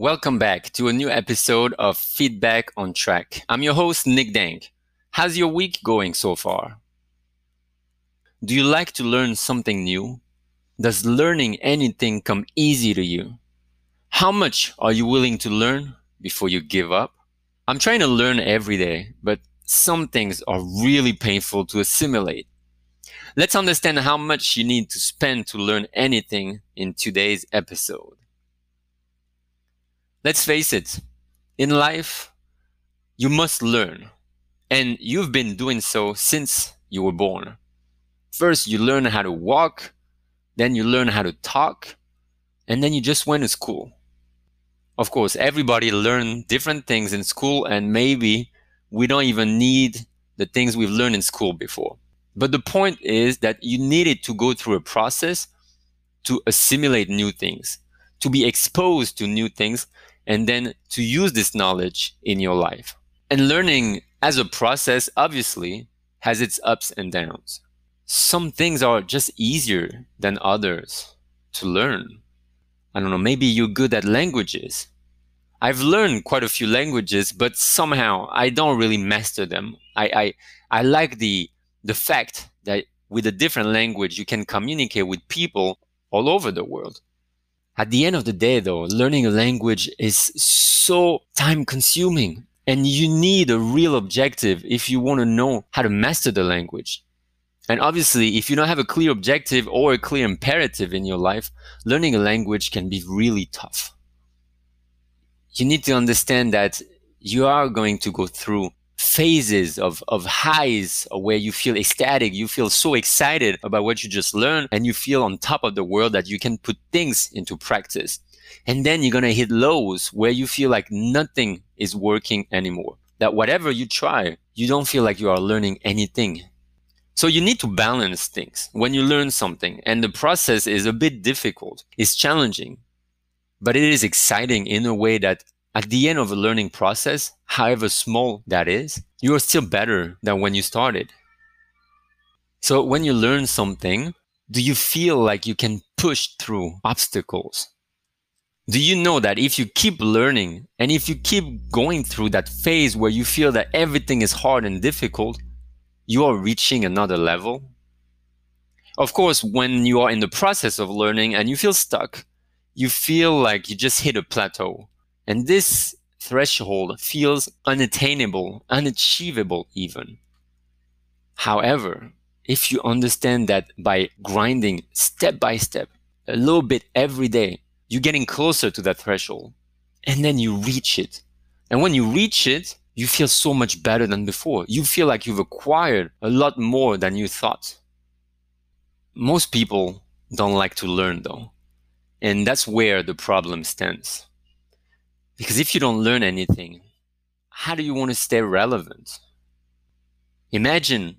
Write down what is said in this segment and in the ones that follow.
Welcome back to a new episode of Feedback on Track. I'm your host, Nick Dank. How's your week going so far? Do you like to learn something new? Does learning anything come easy to you? How much are you willing to learn before you give up? I'm trying to learn every day, but some things are really painful to assimilate. Let's understand how much you need to spend to learn anything in today's episode. Let's face it, in life, you must learn. And you've been doing so since you were born. First, you learn how to walk, then you learn how to talk, and then you just went to school. Of course, everybody learn different things in school, and maybe we don't even need the things we've learned in school before. But the point is that you needed to go through a process to assimilate new things, to be exposed to new things, and then to use this knowledge in your life. And learning as a process obviously has its ups and downs. Some things are just easier than others to learn. I don't know, maybe you're good at languages. I've learned quite a few languages, but somehow I don't really master them. I, I, I like the, the fact that with a different language, you can communicate with people all over the world. At the end of the day, though, learning a language is so time consuming and you need a real objective if you want to know how to master the language. And obviously, if you don't have a clear objective or a clear imperative in your life, learning a language can be really tough. You need to understand that you are going to go through phases of, of highs where you feel ecstatic, you feel so excited about what you just learned, and you feel on top of the world that you can put things into practice. And then you're going to hit lows where you feel like nothing is working anymore. That whatever you try, you don't feel like you are learning anything. So you need to balance things when you learn something. And the process is a bit difficult. It's challenging, but it is exciting in a way that at the end of a learning process, however small that is, you are still better than when you started. So when you learn something, do you feel like you can push through obstacles? Do you know that if you keep learning and if you keep going through that phase where you feel that everything is hard and difficult, you are reaching another level? Of course, when you are in the process of learning and you feel stuck, you feel like you just hit a plateau and this threshold feels unattainable, unachievable even. However, if you understand that by grinding step by step, a little bit every day, you're getting closer to that threshold and then you reach it. And when you reach it, you feel so much better than before. You feel like you've acquired a lot more than you thought. Most people don't like to learn though. And that's where the problem stands. Because if you don't learn anything, how do you want to stay relevant? Imagine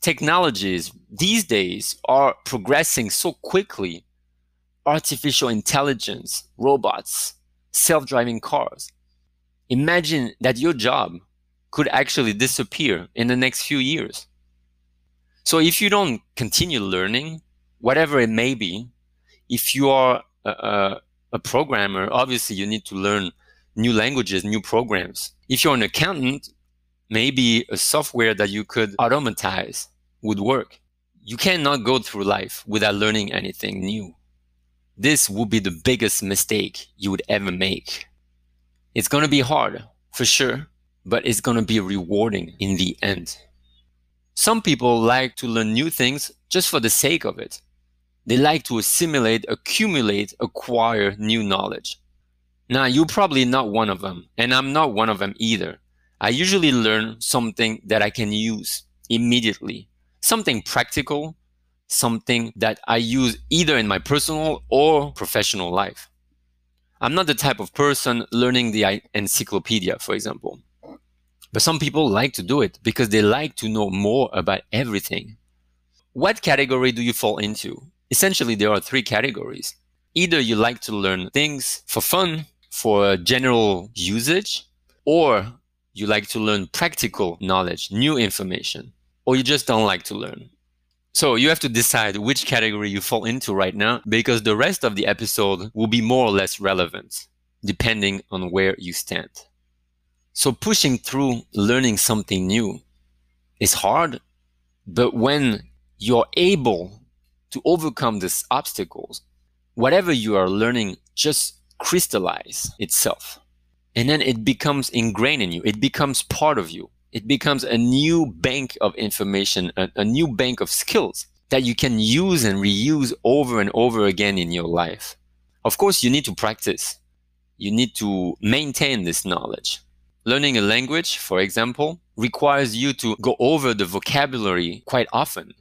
technologies these days are progressing so quickly. Artificial intelligence, robots, self-driving cars. Imagine that your job could actually disappear in the next few years. So if you don't continue learning, whatever it may be, if you are a, a, programmer, obviously you need to learn new languages, new programs. If you're an accountant, maybe a software that you could automatize would work. You cannot go through life without learning anything new. This would be the biggest mistake you would ever make. It's going to be hard, for sure, but it's going to be rewarding in the end. Some people like to learn new things just for the sake of it. They like to assimilate, accumulate, acquire new knowledge. Now, you're probably not one of them, and I'm not one of them either. I usually learn something that I can use immediately, something practical, something that I use either in my personal or professional life. I'm not the type of person learning the encyclopedia, for example. But some people like to do it because they like to know more about everything. What category do you fall into? Essentially, there are three categories. Either you like to learn things for fun, for general usage, or you like to learn practical knowledge, new information, or you just don't like to learn. So you have to decide which category you fall into right now because the rest of the episode will be more or less relevant. depending on where you stand. So pushing through learning something new is hard, but when you're able to overcome these obstacles, whatever you are learning just crystallize itself. And then it becomes ingrained in you. It becomes part of you. It becomes a new bank of information, a, a new bank of skills that you can use and reuse over and over again in your life. Of course, you need to practice. You need to maintain this knowledge. Learning a language, for example, requires you to go over the vocabulary quite often.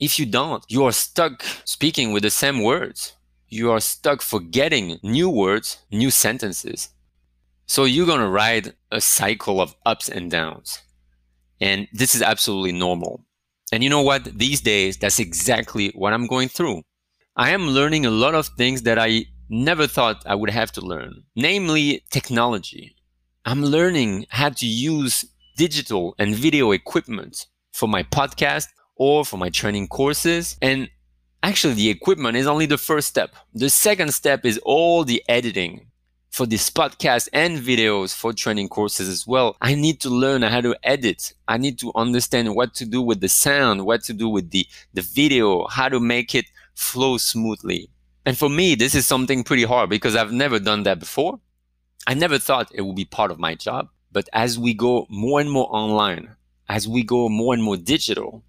If you don't, you are stuck speaking with the same words. You are stuck forgetting new words, new sentences. So you're going to ride a cycle of ups and downs. And this is absolutely normal. And you know what? These days, that's exactly what I'm going through. I am learning a lot of things that I never thought I would have to learn, namely technology. I'm learning how to use digital and video equipment for my podcast or for my training courses. And actually, the equipment is only the first step. The second step is all the editing for this podcast and videos for training courses as well. I need to learn how to edit. I need to understand what to do with the sound, what to do with the, the video, how to make it flow smoothly. And for me, this is something pretty hard because I've never done that before. I never thought it would be part of my job. But as we go more and more online, as we go more and more digital,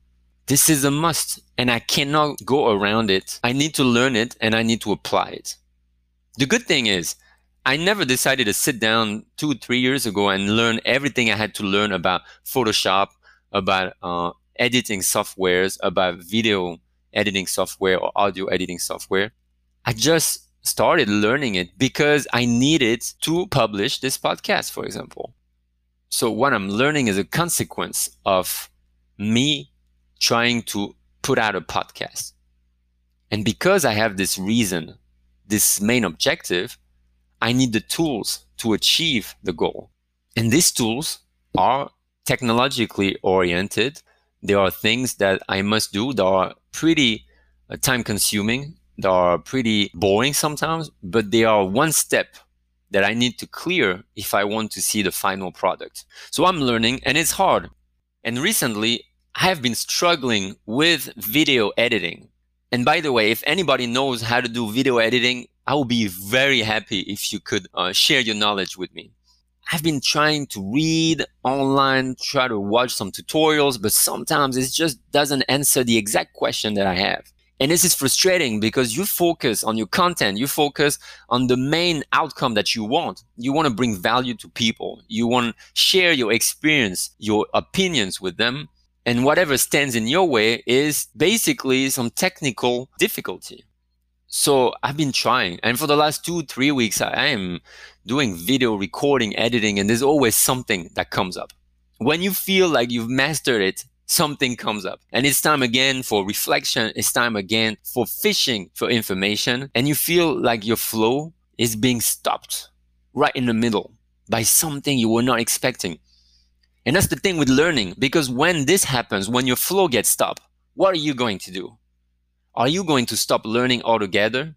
this is a must and I cannot go around it. I need to learn it and I need to apply it. The good thing is, I never decided to sit down two, three years ago and learn everything I had to learn about Photoshop, about uh, editing softwares, about video editing software or audio editing software. I just started learning it because I needed to publish this podcast, for example. So what I'm learning is a consequence of me trying to put out a podcast. And because I have this reason, this main objective, I need the tools to achieve the goal. And these tools are technologically oriented. There are things that I must do that are pretty uh, time consuming, that are pretty boring sometimes, but they are one step that I need to clear if I want to see the final product. So I'm learning and it's hard. And recently I have been struggling with video editing. And by the way, if anybody knows how to do video editing, I will be very happy if you could uh, share your knowledge with me. I've been trying to read online, try to watch some tutorials, but sometimes it just doesn't answer the exact question that I have. And this is frustrating because you focus on your content, you focus on the main outcome that you want. You want to bring value to people. You want to share your experience, your opinions with them. And whatever stands in your way is basically some technical difficulty. So I've been trying. And for the last two, three weeks, I am doing video recording, editing, and there's always something that comes up. When you feel like you've mastered it, something comes up. And it's time again for reflection. It's time again for fishing for information. And you feel like your flow is being stopped right in the middle by something you were not expecting. And that's the thing with learning, because when this happens, when your flow gets stopped, what are you going to do? Are you going to stop learning altogether?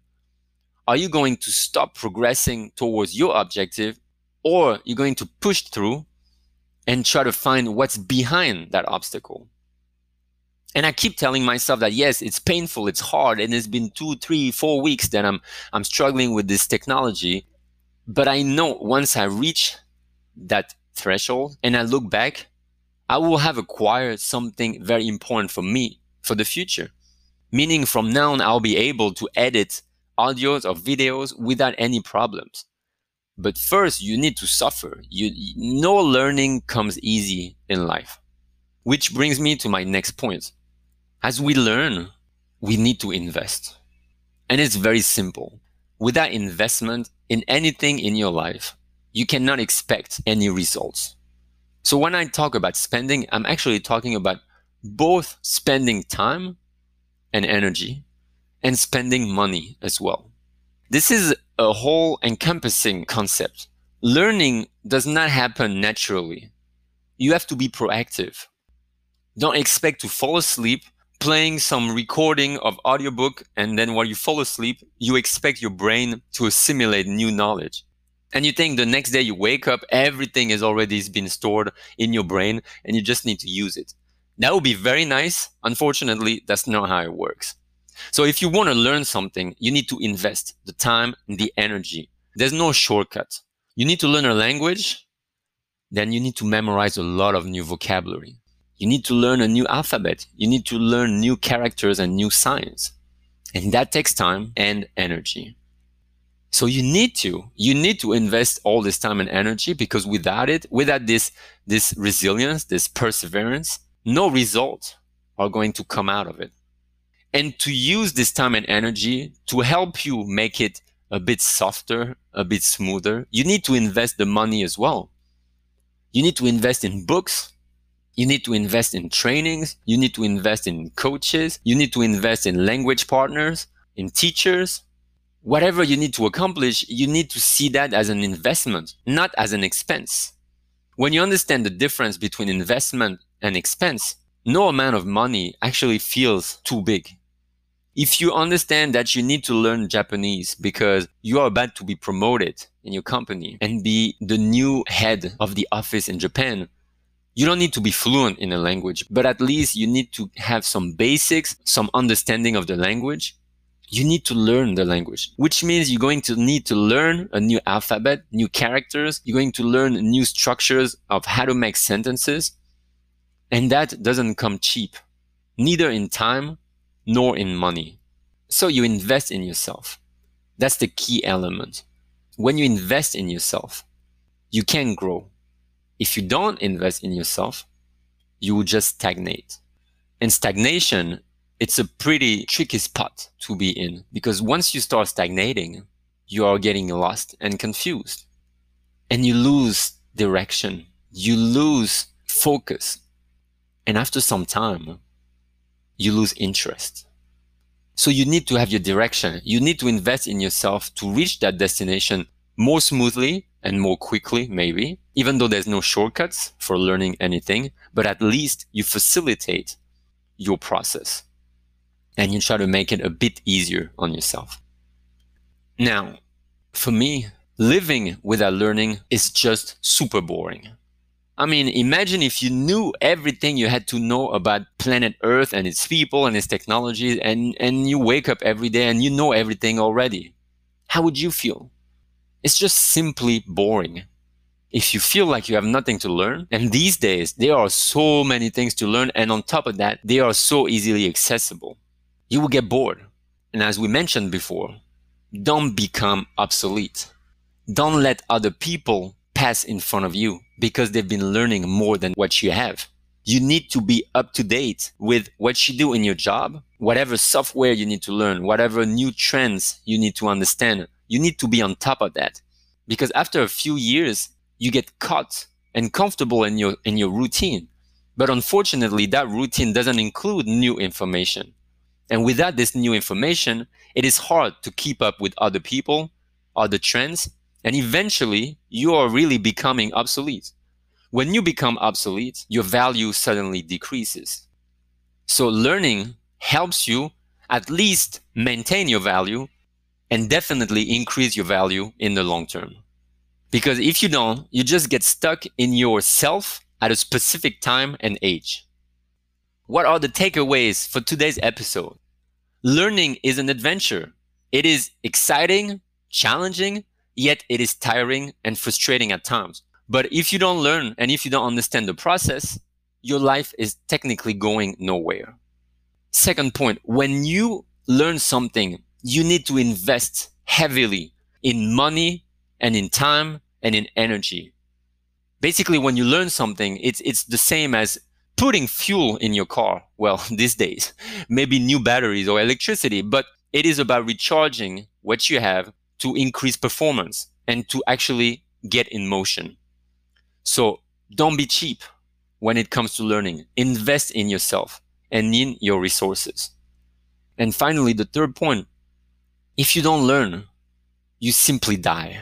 Are you going to stop progressing towards your objective? Or you're going to push through and try to find what's behind that obstacle. And I keep telling myself that yes, it's painful, it's hard, and it's been two, three, four weeks that I'm I'm struggling with this technology. But I know once I reach that threshold and I look back, I will have acquired something very important for me for the future. Meaning from now on, I'll be able to edit audios or videos without any problems. But first, you need to suffer. You, no learning comes easy in life. Which brings me to my next point. As we learn, we need to invest. And it's very simple. Without investment in anything in your life, you cannot expect any results. So when I talk about spending, I'm actually talking about both spending time and energy and spending money as well. This is a whole encompassing concept. Learning does not happen naturally. You have to be proactive. Don't expect to fall asleep playing some recording of audiobook and then while you fall asleep, you expect your brain to assimilate new knowledge. And you think the next day you wake up, everything is already been stored in your brain and you just need to use it. That would be very nice. Unfortunately, that's not how it works. So if you want to learn something, you need to invest the time and the energy. There's no shortcut. You need to learn a language, then you need to memorize a lot of new vocabulary. You need to learn a new alphabet. You need to learn new characters and new signs. And that takes time and energy. So you need to, you need to invest all this time and energy because without it, without this, this resilience, this perseverance, no results are going to come out of it. And to use this time and energy to help you make it a bit softer, a bit smoother, you need to invest the money as well. You need to invest in books. You need to invest in trainings. You need to invest in coaches. You need to invest in language partners, in teachers. Whatever you need to accomplish, you need to see that as an investment, not as an expense. When you understand the difference between investment and expense, no amount of money actually feels too big. If you understand that you need to learn Japanese because you are about to be promoted in your company and be the new head of the office in Japan, you don't need to be fluent in a language, but at least you need to have some basics, some understanding of the language. You need to learn the language, which means you're going to need to learn a new alphabet, new characters. You're going to learn new structures of how to make sentences. And that doesn't come cheap, neither in time nor in money. So you invest in yourself. That's the key element. When you invest in yourself, you can grow. If you don't invest in yourself, you will just stagnate. And stagnation, it's a pretty tricky spot to be in because once you start stagnating, you are getting lost and confused and you lose direction. You lose focus. And after some time, you lose interest. So you need to have your direction. You need to invest in yourself to reach that destination more smoothly and more quickly, maybe, even though there's no shortcuts for learning anything, but at least you facilitate your process and you try to make it a bit easier on yourself. Now, for me, living without learning is just super boring. I mean, imagine if you knew everything you had to know about planet Earth and its people and its technologies, and, and you wake up every day and you know everything already. How would you feel? It's just simply boring. If you feel like you have nothing to learn, and these days there are so many things to learn, and on top of that, they are so easily accessible, you will get bored. And as we mentioned before, don't become obsolete. Don't let other people pass in front of you because they've been learning more than what you have. You need to be up to date with what you do in your job, whatever software you need to learn, whatever new trends you need to understand. You need to be on top of that because after a few years, you get caught and comfortable in your, in your routine. But unfortunately, that routine doesn't include new information. And without this new information, it is hard to keep up with other people, other trends, and eventually, you are really becoming obsolete. When you become obsolete, your value suddenly decreases. So learning helps you at least maintain your value and definitely increase your value in the long term. Because if you don't, you just get stuck in yourself at a specific time and age. What are the takeaways for today's episode? Learning is an adventure. It is exciting, challenging, yet it is tiring and frustrating at times. But if you don't learn and if you don't understand the process, your life is technically going nowhere. Second point, when you learn something, you need to invest heavily in money and in time and in energy. Basically, when you learn something, it's, it's the same as putting fuel in your car. Well, these days, maybe new batteries or electricity, but it is about recharging what you have to increase performance and to actually get in motion. So don't be cheap when it comes to learning. Invest in yourself and in your resources. And finally, the third point, if you don't learn, you simply die.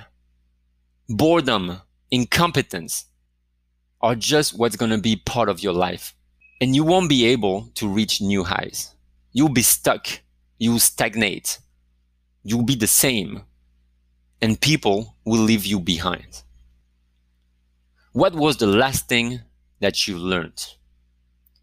Boredom, incompetence are just what's going to be part of your life. And you won't be able to reach new highs. You'll be stuck. You'll stagnate. You'll be the same and people will leave you behind. What was the last thing that you learned?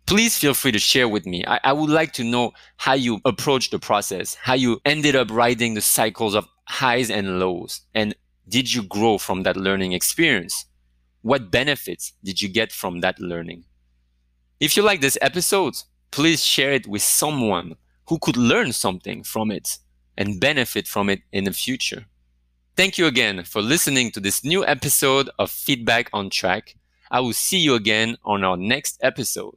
Please feel free to share with me. I, I would like to know how you approached the process, how you ended up riding the cycles of highs and lows, and did you grow from that learning experience? What benefits did you get from that learning? If you like this episode, please share it with someone who could learn something from it and benefit from it in the future. Thank you again for listening to this new episode of Feedback on Track. I will see you again on our next episode.